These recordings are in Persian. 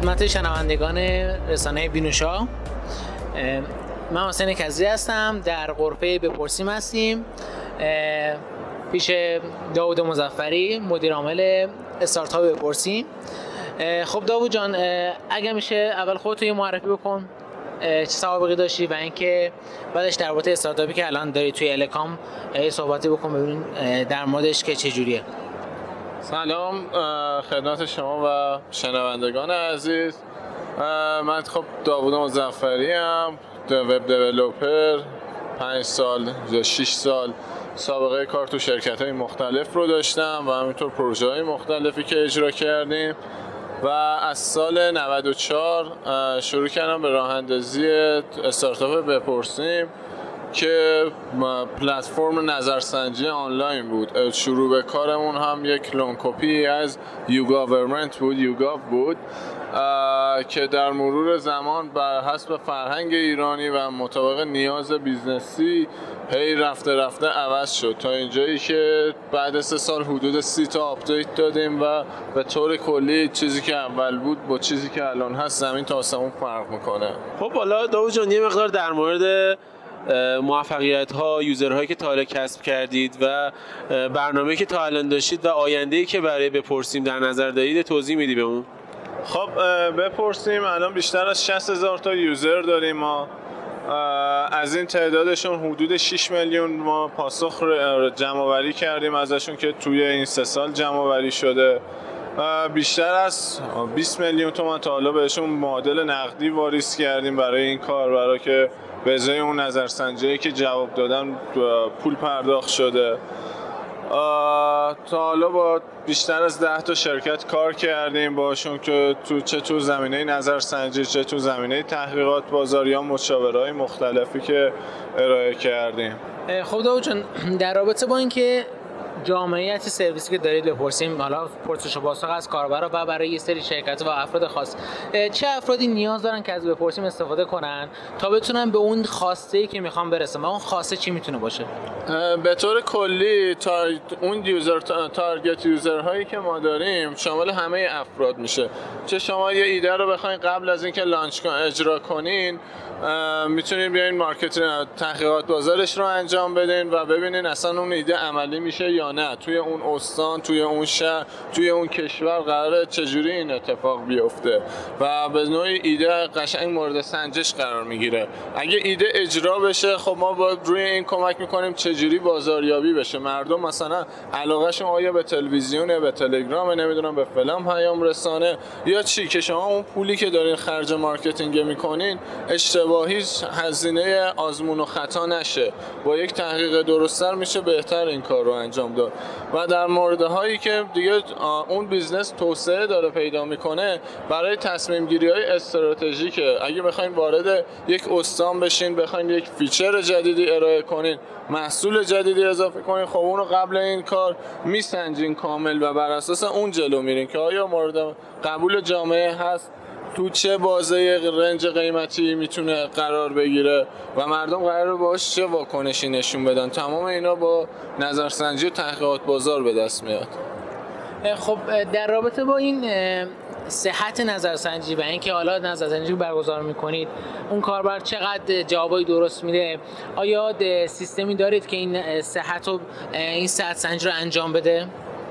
خدمت شنوندگان رسانه بینوشا. من حسین کزی هستم در قرفه بپرسیم هستیم. پیش داود مزفری مدیر عامل استارتاپ بپرسیم. خب داوود جان اگه میشه اول خودتو یه معرفی بکن. چه سوابقی داشتی و اینکه بعدش در مورد استارتاپی که الان داری توی الکام یه صحبتی بکن ببینیم در موردش که چجوریه. سلام خدمت شما و شنوندگان عزیز. من خب داوود مزفری ام وب دیولوپر پنج سال یا 6 سال سابقه کار تو شرکت های مختلف رو داشتم و همینطور پروژه های مختلفی که اجرا کردیم. و از سال 94 شروع کردم به راه اندازی استارتاپ بپرسیم. که پلتفرم نظرسنجی آنلاین بود. شروع به کارمون هم یک لون کپی از You Government بود YouGov بود که در مرور زمان بر حسب فرهنگ ایرانی و مطابق نیاز business ی هی رفته رفته عوض شد. تا اینجایی که بعد سه سال حدود سی تا update دادیم و به طور کلی چیزی که اول بود با چیزی که الان هست زمین تا آسمون فرق می‌کنه. خب حالا داوود جان یه مقدار در مورد موفقیت ها هایی که تا حالا کسب کردید و برنامه که تا الان داشتید و آینده که برای بپرسیم در نظر دارید توضیح میدی بهمون خب بپرسیم. الان بیشتر از 60 هزار تا یوزر داریم ما. از این تعدادشون حدود 6 میلیون ما پاسخ جمع کردیم ازشون که توی این سه سال جمع شده. بیشتر از 20 میلیون تومان تا حالا بهشون معادل نقدی واریس کردیم برای این کار برای که به ازای اون نظرسنجی که جواب دادن پول پرداخت شده. تا حالا با بیشتر از ده تا شرکت کار کردیم باشون که تو چه تو زمینه نظرسنجی چه تو زمینه تحقیقات بازار یا مشاورهای مختلفی که ارائه کردیم. خب جان در رابطه با اینکه جامعیت سرویسی که دارید بپرسیم؟ حالا پرسش و پاسخ از کاربرا و برای یه سری شرکت و افراد خاص. چه افرادی نیاز دارن که از بپرسیم استفاده کنن تا بتونن به اون خواسته ای که می‌خوان برسن و اون خواسته چی می‌تونه باشه؟ به طور کلی تا اون user target user هایی که ما داریم شامل همه افراد میشه. چه شما یه ایده رو بخواین قبل از اینکه launch اجرا کنین می‌تونین بیاین marketing تحقیقات بازارش رو انجام بدین و ببینین اصلا اون ایده عملی میشه یا نه توی اون استان توی اون شهر توی اون کشور قراره چجوری این اتفاق بیفته؟ و به نوعی ایده قشنگ مورد سنجش قرار می‌گیره. اگه ایده اجرا بشه خب ما با روی این کمک می‌کنیم چجوری بازاریابی بشه. مردم مثلا علاقهشون آیا به تلویزیونه به تلگرام نمی‌دونم به فلان پیام رسانه یا چی که شما اون پولی که دارین خرج marketing می‌کنین اشتباهی هزینه آزمون و خطا نشه. با یک تحقیق درستتر میشه بهتر این کار رو انجام داد. و در مورد هایی که دیگه اون business توسعه داره پیدا می‌کنه برای تصمیم گیری های استراتژیکه اگه بخواین وارد یک استان بشین بخواین یک feature جدیدی ارائه کنین محصول جدیدی اضافه کنین خب اون رو قبل این کار میسنجین کامل و بر اساس اون جلو میرین که آیا مورد قبول جامعه هست تو چه بازه range قیمتی می‌تونه قرار بگیره و مردم قراره باش چه واکنشی نشون بدن؟ تمام اینا با نظرسنجی و تحقیقات بازار به دست میاد. خب در رابطه با این صحت نظرسنجی و اینکه حالا نظرسنجی برگزار می‌کنید اون کاربر چقدر جوابای درست میده؟ آیا سیستمی دارید که این صحت و این صحت سنجی رو انجام بده؟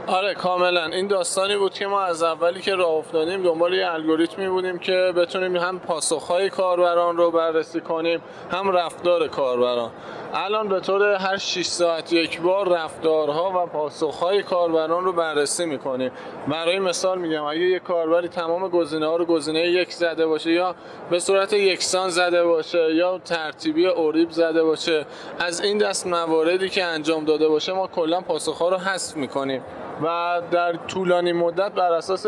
آره کاملا. این داستانی بود که ما از اولی که راه افتادیم دنبال یه الگوریتمی بودیم که بتونیم هم پاسخهای کاربران رو بررسی کنیم هم رفتار کاربران. الان به طور هر 6 ساعت یک بار رفتارها و پاسخهای کاربران رو بررسی می‌کنیم. برای مثال میگم اگه یک کاربری تمام گزینه ها رو گزینه یک زده باشه یا به صورت یکسان زده باشه یا ترتیبی اوریب زده باشه از این دست مواردی که انجام داده باشه ما کلا پاسخها رو حذف می‌کنیم. و در طولانی مدت بر اساس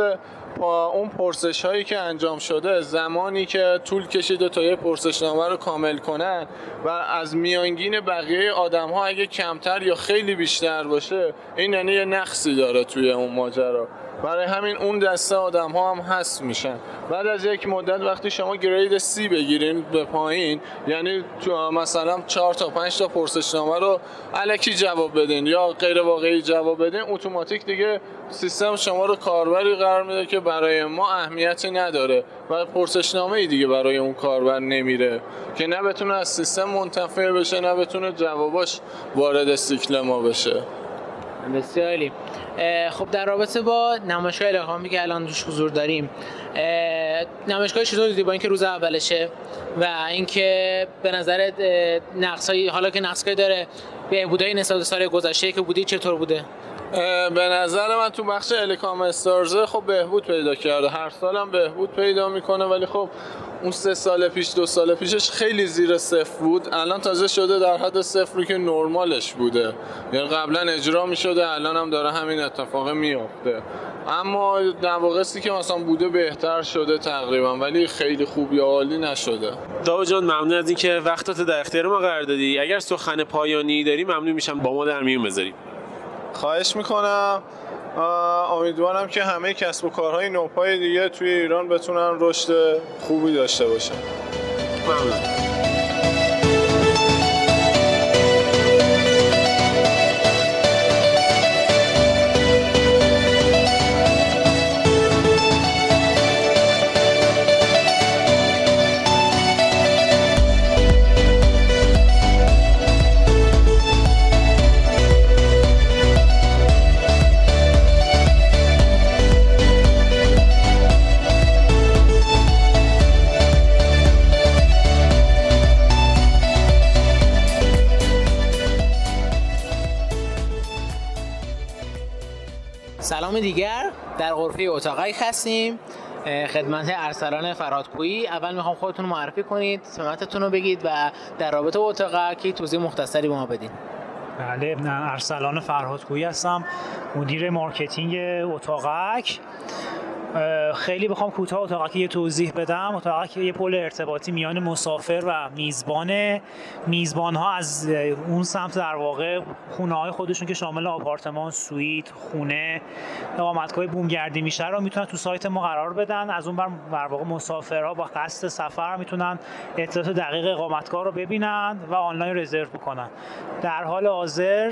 اون پرسش هایی که انجام شده زمانی که طول کشیده تا یه پرسشنامه رو کامل کنن و از میانگین بقیه آدم ها اگه کمتر یا خیلی بیشتر باشه این یعنی یه نقصی داره توی اون ماجرا. برای همین اون دسته آدم ها هم هست میشن. بعد از یک مدت وقتی شما گرید سی بگیرین به پایین یعنی تو مثلا 4 تا 5 تا پرسشنامه رو علکی جواب بدین یا غیر واقعی جواب بدین اتوماتیک دیگه سیستم شما رو کاربری قرار میده که برای ما اهمیتی نداره و پرسشنامه ای دیگه برای اون کاربر نمیره که نه بتونه از سیستم منتفع بشه نه بتونه جواباش وارد سیکل ما بشه. بسیاری. خب در رابطه با نمایشگاه الهامی که الان دوش حضور داریم نمایشگاه چطور دیدی با اینکه روز اولشه و اینکه به نظرت نقصایی حالا که نقصایی داره بهبودهای نسبت سال گذشته که بودی چطور بوده؟ به نظر من تو بخش الکام استارزه خب بهبود پیدا کرده. هر سالم بهبود پیدا می‌کنه ولی خب اون سه سال پیش دو سال پیشش خیلی زیر صفر بود. الان تازه شده در حد صفری که نرمالش بوده. یعنی قبلا اجرا می‌شده الان هم داره همین اتفاق میافته. اما نواقصی که مثلا بوده بهتر شده تقریبا ولی خیلی خوب یا عالی نشده. داو جان ممنون از اینکه وقتات در اختیار ما قرار دادی. اگر سخن پایانی داری ممنون میشم. با ما در میون بذاری خواهش می‌کنم. امیدوارم که همه کسب و کارهای نوپای دیگه توی ایران بتونن رشد خوبی داشته باشن. ممنون. اتاقک هستیم. خدمت ارسلان فرهادکویی. اول می‌خوام خودتون معرفی کنید سمتتون رو بگید و در رابطه با اتاقک توضیح مختصری به ما بدین. بله ارسلان فرهادکویی هستم مدیر marketing اتاقک. خیلی بخوام کوتاه اتاقک یه توضیح بدم. اتاقک یه پل ارتباطی میان مسافر و میزبان. میزبان ها از اون سمت در واقع خونه های خودشون که شامل آپارتمان سویت خونه اقامتگاه بومگردی میشه رو می‌تونن تو سایت ما قرار بدن. از اون بر در واقع مسافرها با قصد سفر می‌تونن اطلاعات دقیق اقامتگاه رو ببینن و آنلاین رزرو بکنن. در حال حاضر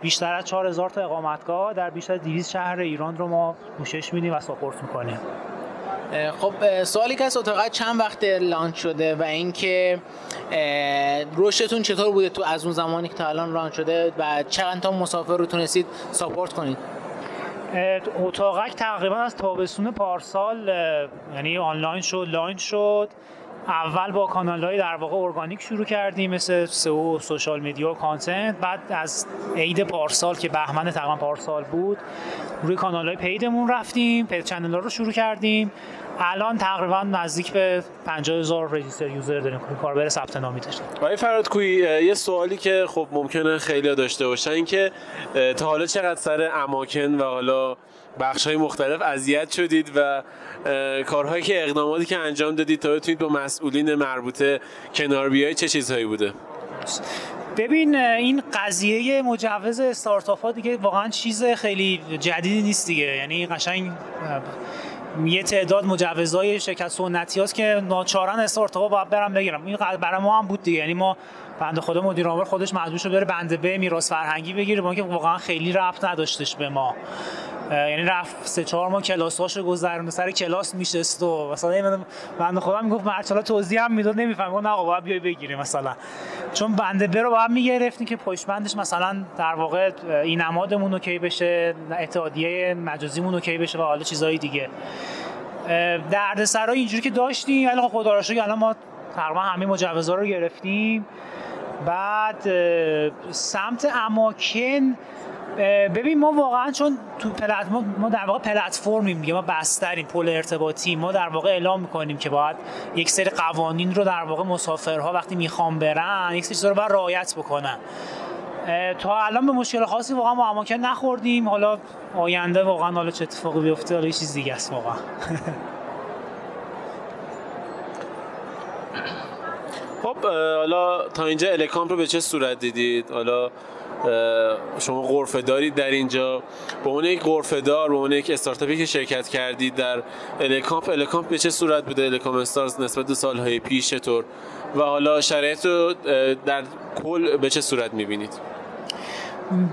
بیشتر از 4000 تا اقامتگاه در بیشتر از 200 شهر ایران رو ما پوشش میدیم و support می‌کنیم. خب سوالی که از اتاقک چند وقت launch شده و اینکه رشدتون چطور بوده تو از اون زمانی که تا الان launch شده و چقدر تا مسافر رو تونستید support کنید؟ اتاقک تقریبا از تابستون پارسال یعنی آنلاین شد launch شد. اول با کانال های در واقع ارگانیک شروع کردیم مثل SEO social media و content. بعد از عید پارسال که بهمن تقریبا پارسال بود روی کانال های paid مون رفتیم paid channel رو شروع کردیم. الان تقریبا نزدیک به 50 هزار register user داریم. که کاربر ثبت نامی داشتیم آقای فرادکویی یه سوالی که خب ممکنه خیلی داشته باشن که تا حالا چقدر سر اماکن و حالا بخش های مختلف اذیت شدید و کارهایی که اقداماتی که انجام دادید تا بتونید با مسئولین مربوطه کنار بیای چه چیزهایی بوده؟ ببین این قضیه مجوز استارتاپ ها دیگه واقعا چیز خیلی جدیدی نیست دیگه. یعنی قشنگ یه تعداد مجوزهای شرکت سنتی هست که ناچارن استارتاپ ها باید برم بگیرم این برای ما هم بود دیگه. یعنی ما بنده خدا مدیر عامل خودش مجبور شد بره بنده به میراث فرهنگی بگیره با که واقعا خیلی ربط نداشتش به ما. یعنی رفت سه چهار ماه کلاساشو گذرونده سر کلاس میشست و مثلا بنده خدا می‌گفت مرچالا توضیح هم می‌داد نمیفهم گفت نه آقا باید بیای بگیری مثلا. چون بنده برو باید می‌گرفتیم که پشت مثلا در واقع این نمادمون اوکی بشه اتحادیه مجازیمون اوکی بشه و حالا چیزای دیگه. دردسرای اینجوری که داشتیم. ولی خب خدا را الان ما تقریبا همه مجوزها رو گرفتیم. بعد سمت اماکن ببین ما واقعا چون تو پلت ما در واقع پلتفرمیم دیگه ما بستریم پل ارتباطی ما در واقع اعلام می‌کنیم که باید یک سری قوانین رو در واقع مسافرها وقتی می‌خوام برن یک سری رو باید رعایت بکنن. تا الان به مشکل خاصی واقعا ما اماکن نخوردیم. حالا آینده واقعا حالا چه اتفاقی بیفته حالا چیز دیگه است واقعا. خب حالا تا اینجا الکامپ رو به چه صورت دیدید؟ حالا شما غرفه دارید در اینجا. به عنوان یک غرفه دار به عنوان یک استارتاپی که شرکت کردید در الکامپ الکامپ به چه صورت بوده؟ الکامپ استارز نسبت به سالهای پیش چطور؟ و حالا شرایط رو در کل به چه صورت می‌بینید؟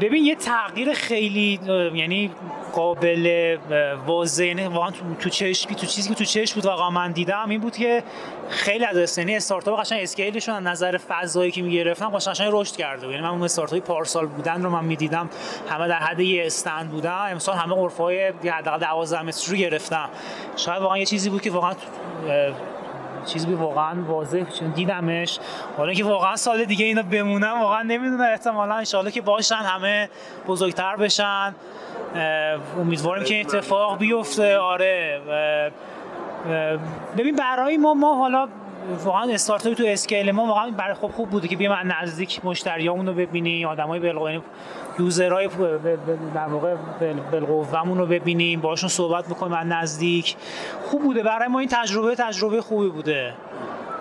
ببین یه تغییر خیلی یعنی قابل واضح یعنی واقعا تو چشم تو چیزی که تو چشم بود واقعا من دیدم این بود که خیلی از یعنی استارتاپ قشنگ اسکیلشون از نظر فضایی که می‌گرفتن قشنگ رشد کرده یعنی من اون استارتاپی پارسال بودن رو من می‌دیدم. همه در حد یه استند بودن. امسال همه غرفه‌های حداقل 12 متری رو گرفتم شاید واقعا یه چیزی بود که واقعا چیزی واقعا واضح چون دیدمش. حالا که واقعا سال دیگه اینا بمونن واقعا نمی‌دونم. احتمالا ان که باشن همه بزرگتر بشن. امیدواریم که اتفاق بیفته. آره ببین برای ما ما حالا واقعا استارتاپ تو اسکیل ما واقعا برای خوب خوب بوده که بیایم نزدیک مشتریامون رو ببینیم آدمای بالقوه یوزرهای در واقع بالقوهمون رو ببینیم باشون صحبت بکنیم از نزدیک. خوب بوده. برای ما این تجربه تجربه خوبی بوده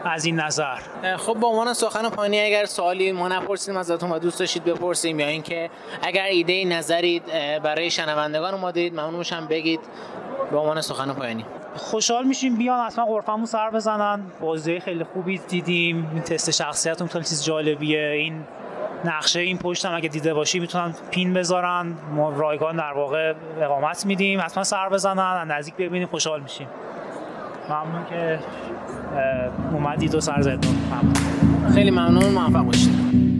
از این نظر. خب با عنوان سخن پایانی اگر سوالی ما نپرسیدیم ازتون و دوست داشتید بپرسیم یا اینکه اگر ایده نظری برای شنوندگان دارید ممنون بگید به عنوان سخن پایانی. خوشحال میشیم بیان اصلا غرفمون سر بزنن. بازی خیلی خوبی دیدیم. این تست شخصیت خیلی چیز جالبیه. این نقشه این پشت هم اگه دیده باشی می‌تونن پین بذارن. ما رایگان در واقع اقامت میدیم. حتما سر بزنن. نزدیک ببینیم. خوشحال میشیم. ممنون که اومدید و سر زدن خیلی ممنون. موفق باشید.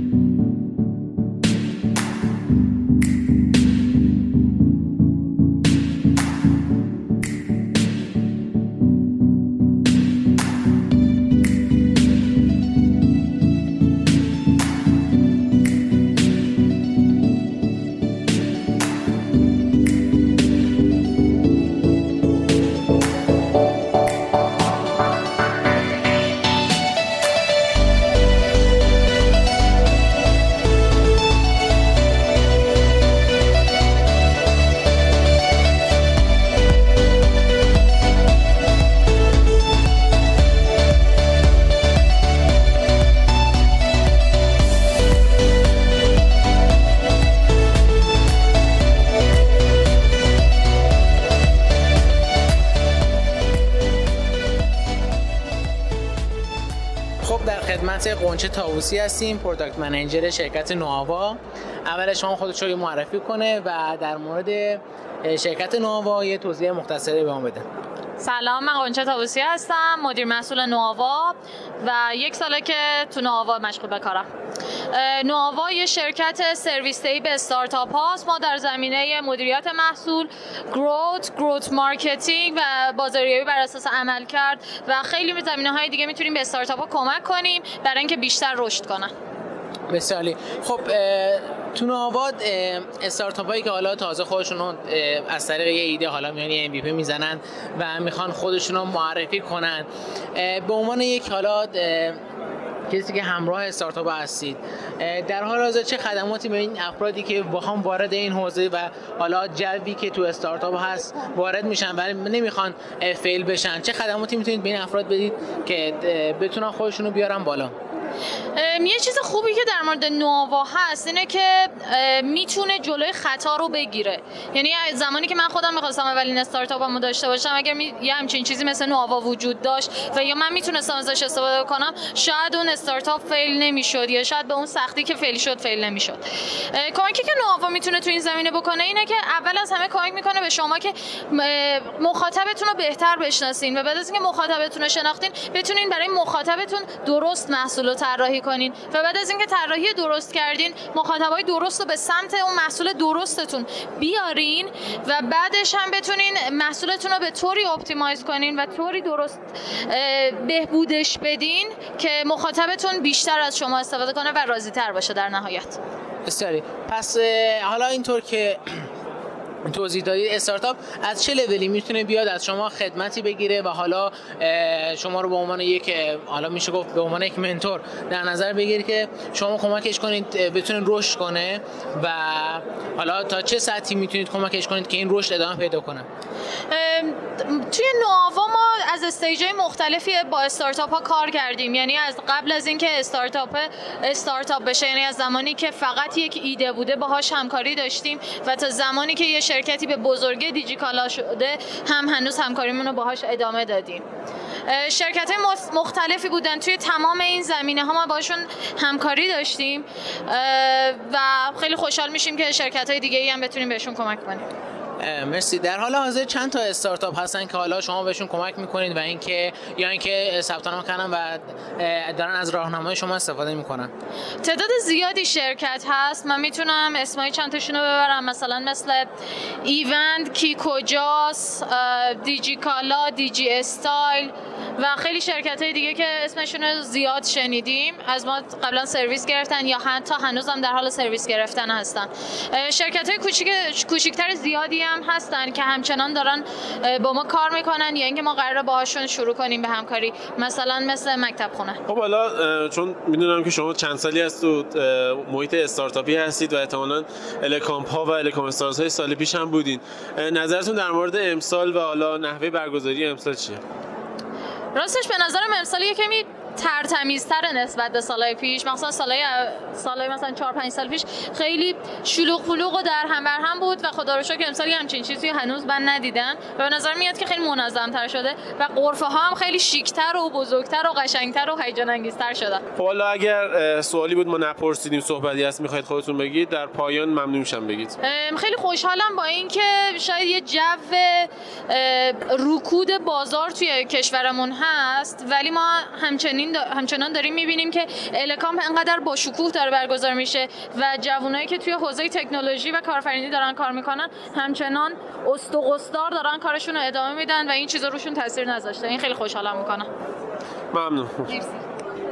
غنچه طاووسی هستیم product manager شرکت نوآوا اول شما خودش رو معرفی کنه و در مورد شرکت نوآوا یه توضیح مختصری به ما بده. سلام من غنچه طاووسی هستم مدیر مسئول نوآوا و یک ساله که تو نوآوا مشغول به کارم. نوآوا یه شرکت سرویس به استارتاپ هاست. ما در زمینه مدیریت محصول growth growth marketing و بازاریابی بر اساس عمل کرد و خیلی زمینه های دیگه می‌تونیم به استارتاپ ها کمک کنیم برای اینکه بیشتر رشد کنن. بسیاری خب تو نوآباد استارتاپ هایی که حالا تازه خودشون از طریق یه ایده حالا میان ام بی می‌زنن و می‌خوان خودشون رو معرفی کنن. به عنوان یک حالا کسی که همراه استارتاپ هستید در حال حاضر چه خدماتی به این افرادی که هم وارد این حوزه و حالا جوی که تو استارتاپ هست وارد میشن ولی نمی‌خوان فیل بشن؟ چه خدماتی می‌تونید به این افراد بدید که بتونن خودشون رو بیارن بالا؟ یه چیز خوبی که در مورد نووا هست اینه که می‌تونه جلوی خطا رو بگیره. یعنی زمانی که من خودم می‌خواستم اولین استارتاپمو داشته باشم اگر می... یه همچین چیزی مثل نووا وجود داشت و یا من می‌تونستم ازش استفاده کنم شاید اون استارتاپ فیل نمی‌شد یا شاید به اون سختی که فیل شد فیل نمی‌شد. کمکی که نووا می‌تونه تو این زمینه بکنه اینه که اول از همه کمک می‌کنه به شما که مخاطبتون رو بهتر بشناسین و بعد از اینکه مخاطبتون رو شناختین بتونین برای مخاطبتون درست محصول طراحی کنین. و بعد از اینکه طراحی درست کردین مخاطبای درست رو به سمت اون محصول درستتون بیارین و بعدش هم بتونین محصولتون رو به طوری اپتیمایز کنین و طوری درست بهبودش بدین که مخاطبتون بیشتر از شما استفاده کنه و راضی تر باشه در نهایت. بسیاری. پس حالا اینطور که توضیح دادید. استارتاپ از چه لولی می‌تونه بیاد؟ از شما خدمتی بگیره و حالا شما رو به عنوان یک حالا میشه گفت به عنوان یک منتور در نظر بگیره که شما کمکش کنید بتونه رشد کنه و حالا تا چه سطحی می‌تونید کمکش کنید که این رشد ادامه پیدا کنه؟ توی نوآوا ما از استیج مختلفی با استارتاپ ها کار کردیم. یعنی از قبل از اینکه استارتاپ استارتاپ بشه یعنی از زمانی که فقط یک ایده بوده باهاش همکاری داشتیم و تا زمانی که یه شرکتی به بزرگی دیجیکالا شده هم هنوز همکاریمون رو باهاش ادامه دادیم. شرکت های مختلفی بودن. توی تمام این زمینه ها ما باشون همکاری داشتیم. و خیلی خوشحال میشیم که شرکت های دیگه ای هم بتونیم بهشون کمک کنیم. مرسی. در حال حاضر چند تا استارتاپ هستن که حالا شما بهشون کمک می‌کنید و اینکه یا اینکه ثبت نام کردن و دارن از راهنمای شما استفاده می‌کنن. تعداد زیادی شرکت هست. من می‌تونم اسمای چند تاشون رو ببرم. مثلا مثل ایوند کی کجاست دیجی کالا دیجی استایل و خیلی شرکت های دیگه که اسمشون رو زیاد شنیدیم. از ما قبلا سرویس گرفتن یا حتی هنوز هم در حال سرویس گرفتن هستن. شرکت های کوچیک کوچیکتر زیادی هم هستن که همچنان دارن با ما کار می‌کنن یا اینکه ما قرار باهاشون شروع کنیم به همکاری مثلا مثل مکتب خونه خب حالا چون می‌دونم که شما چند سالی از تو محیط استارتاپی هستید و احتمالاً الکامپ ها و الکام استارز های سال پیش هم بودین. نظرتون در مورد امسال و حالا نحوه برگزاری امسال چیه؟ راستش به نظرم امسال یه کمی ترتمیزتر نسبت به سالهای پیش. مثلا سالهای سالهای مثلا 4 5 سال پیش خیلی شلوغ پلوغ و در هم بر هم بود و خدا رو شکر امسال همچین چیزی هنوز من ندیدن. و به نظر میاد که خیلی منظم تر شده و قرفه ها هم خیلی شیکتر و بزرگتر و قشنگتر و هیجان انگیزتر شده خب حالا اگر سوالی بود ما نپرسیدیم صحبتی هست می‌خواید خودتون بگید. در پایان ممنون میشم بگید. خیلی خوشحالم با اینکه شاید یه جو رکود بازار توی کشورمون هست ولی ما همچنین همچنان داریم می‌بینیم که الکامپ انقدر با شکوه داره برگزار میشه و جوانایی که توی حوزه تکنولوژی و کارآفرینی دارن کار می‌کنن همچنان است و قصدار دارن کارشون رو ادامه میدن و این چیزا روشون تاثیر نذاشته. این خیلی خوشحالم می‌کنه ممنون.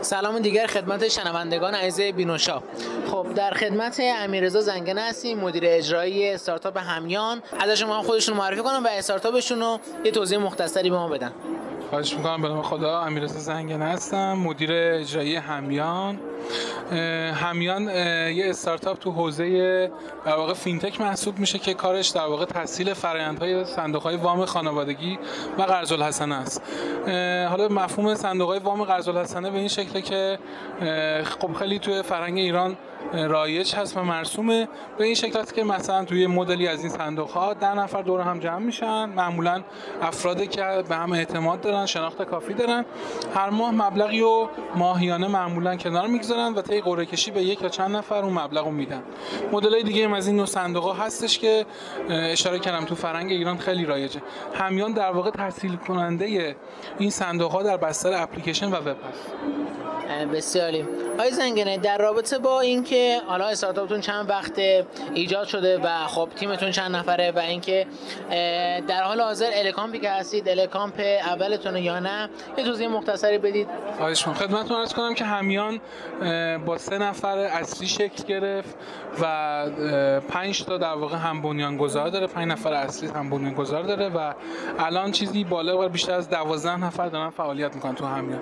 سلام دیگر خدمت شنوندگان عزیز بینوشا. خب در خدمت امیررضا زنگنه هستیم مدیر اجرایی استارتاپ همیان. ازشون ما خودشون معرفی کنم و استارتاپشون رو یه توضیح مختصری به ما بدن. خواهش می‌کنم به نام خدا امیررضا زنگنه هستم مدیر اجرایی همیان. همیان یه استارتاپ تو حوزه در واقع فینتک محسوب میشه که کارش در واقع تسهیل فرآیندهای صندوق‌های وام خانوادگی و قرض الحسنه است حالا مفهوم صندوق‌های وام قرض الحسنه به این شکله که خب خیلی توی فرهنگ ایران رایج هست و مرسومه. به این شکل است که مثلا توی مدلی از این صندوق ها ده نفر دور هم جمع میشن. معمولا افرادی که به هم اعتماد دارن شناخت کافی دارن. هر ماه مبلغی و ماهیانه معمولا کنار می‌گذارن. و طی قرعه کشی به یک یا چند نفر اون مبلغ رو میدن. مدل دیگه هم از این نوع صندوق ها هستش که اشاره کردم تو فرنگ ایران خیلی رایجه. همیان در واقع تحصیل کننده این صندوق ها در بستر اپلیکیشن و وب هست. بسیاری آقای زنگنه در رابطه با اینکه حالا استارتاپتون چند وقت ایجاد شده و خب تیمتون چند نفره و اینکه در حال حاضر الکامپی که هستید الکامپ اولتون یا نه یه توضیح مختصری بدید. خواهش می‌کنم. خدمتتون عرض کنم که همیان با سه نفر اصلی شکل گرفت و پنج تا در واقع هم بنیانگذار داره پنج نفر اصلی هم بنیانگذار داره و الان چیزی بالا بیشتر از 12 نفر دارن فعالیت می‌کنن تو همیان.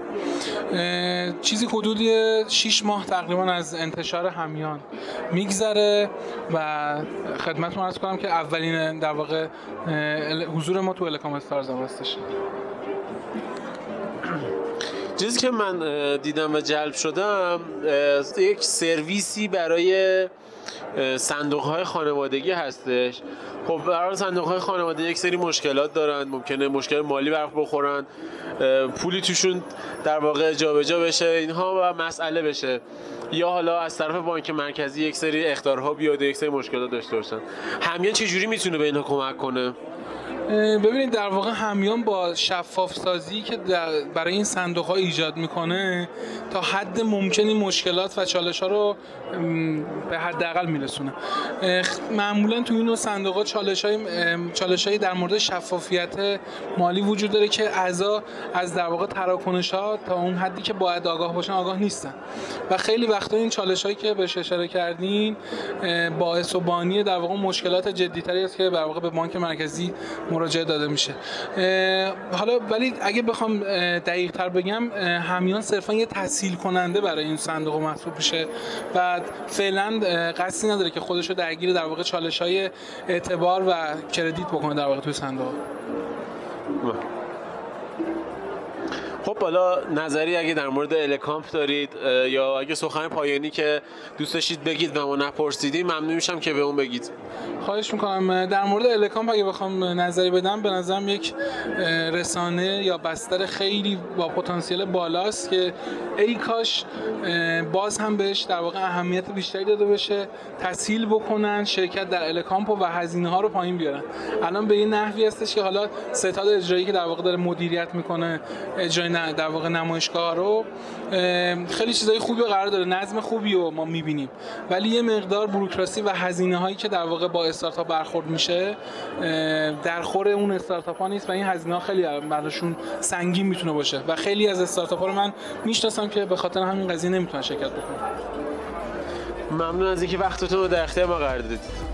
چیزی حدودی 6 ماه تقریبا از انتشار همیان میگذره و خدمتتون عرض کنم که اولین در واقع حضور ما تو الکام استارز هستش. چیزی که من دیدم و جلب شدم یک سرویسی برای صندوق های خانوادگی هستش. خب برای صندوق های خانواده یک سری مشکلات دارن. ممکنه مشکل مالی برخ بخورن. پولی توشون در واقع جابجا بشه. اینها و مسئله بشه. یا حالا از طرف بانک مرکزی یک سری اختارها بیاد یک سری مشکلات داشته باشن. همیان چجوری می‌تونه به اینها کمک کنه؟ ببینید در واقع همیان با شفاف سازی که برای این صندوق ها ایجاد می‌کنه تا حد ممکنی مشکلات و چالش ها رو به حداقل میرسونه. معمولا تو این صندوق ها چالش های, چالش های در مورد شفافیت مالی وجود داره که اعضا از در واقع تراکنش ها تا اون حدی که باید آگاه باشن آگاه نیستن. و خیلی وقتا این چالش هایی که بهش اشاره کردین باعث و بانی در واقع مشکلات جدی تری است که در واقع به بانک مرکزی مراجعه داده میشه. حالا ولی اگه بخوام دقیق تر بگم همیان صرفا یه تسهیل کننده برای این صندوق محسوب میشه. و فعلا قصدی نداره که خودش رو درگیر در واقع چالش های اعتبار و کردیت بکنه در واقع توی صندوق. خب حالا نظری اگه در مورد الکامپ دارید یا اگه سخن پایانی که دوست داشتید بگید و ما نپرسیدیم ممنون میشم که به اون بگید. خواهش می‌کنم. در مورد الکامپ اگه بخوام نظری بدم به نظرم یک رسانه یا بستر خیلی با پتانسیل بالاست که ای کاش باز هم بهش در واقع اهمیت بیشتری داده بشه تسهیل بکنن شرکت در الکامپ و هزینه ها رو پایین بیارن. الان به این نحوی هستش که حالا ستاد اجرایی که در واقع داره مدیریت می‌کنه اجرای در واقع نمایشگاه رو خیلی چیزای خوبی قرار داره نظم خوبی رو ما می‌بینیم. ولی یه مقدار بروکراسی و هزینه هایی که در واقع با استارتاپ برخورد میشه در خور اون استارتاپ ها نیست و این هزینه ها خیلی براشون سنگین می‌تونه باشه. و خیلی از استارتاپ ها رو من می‌شناسم که به خاطر همین قضیه نمی‌تونن شرکت بکنن. ممنون از اینکه وقتتون رو در اختیار ما قرار دادید.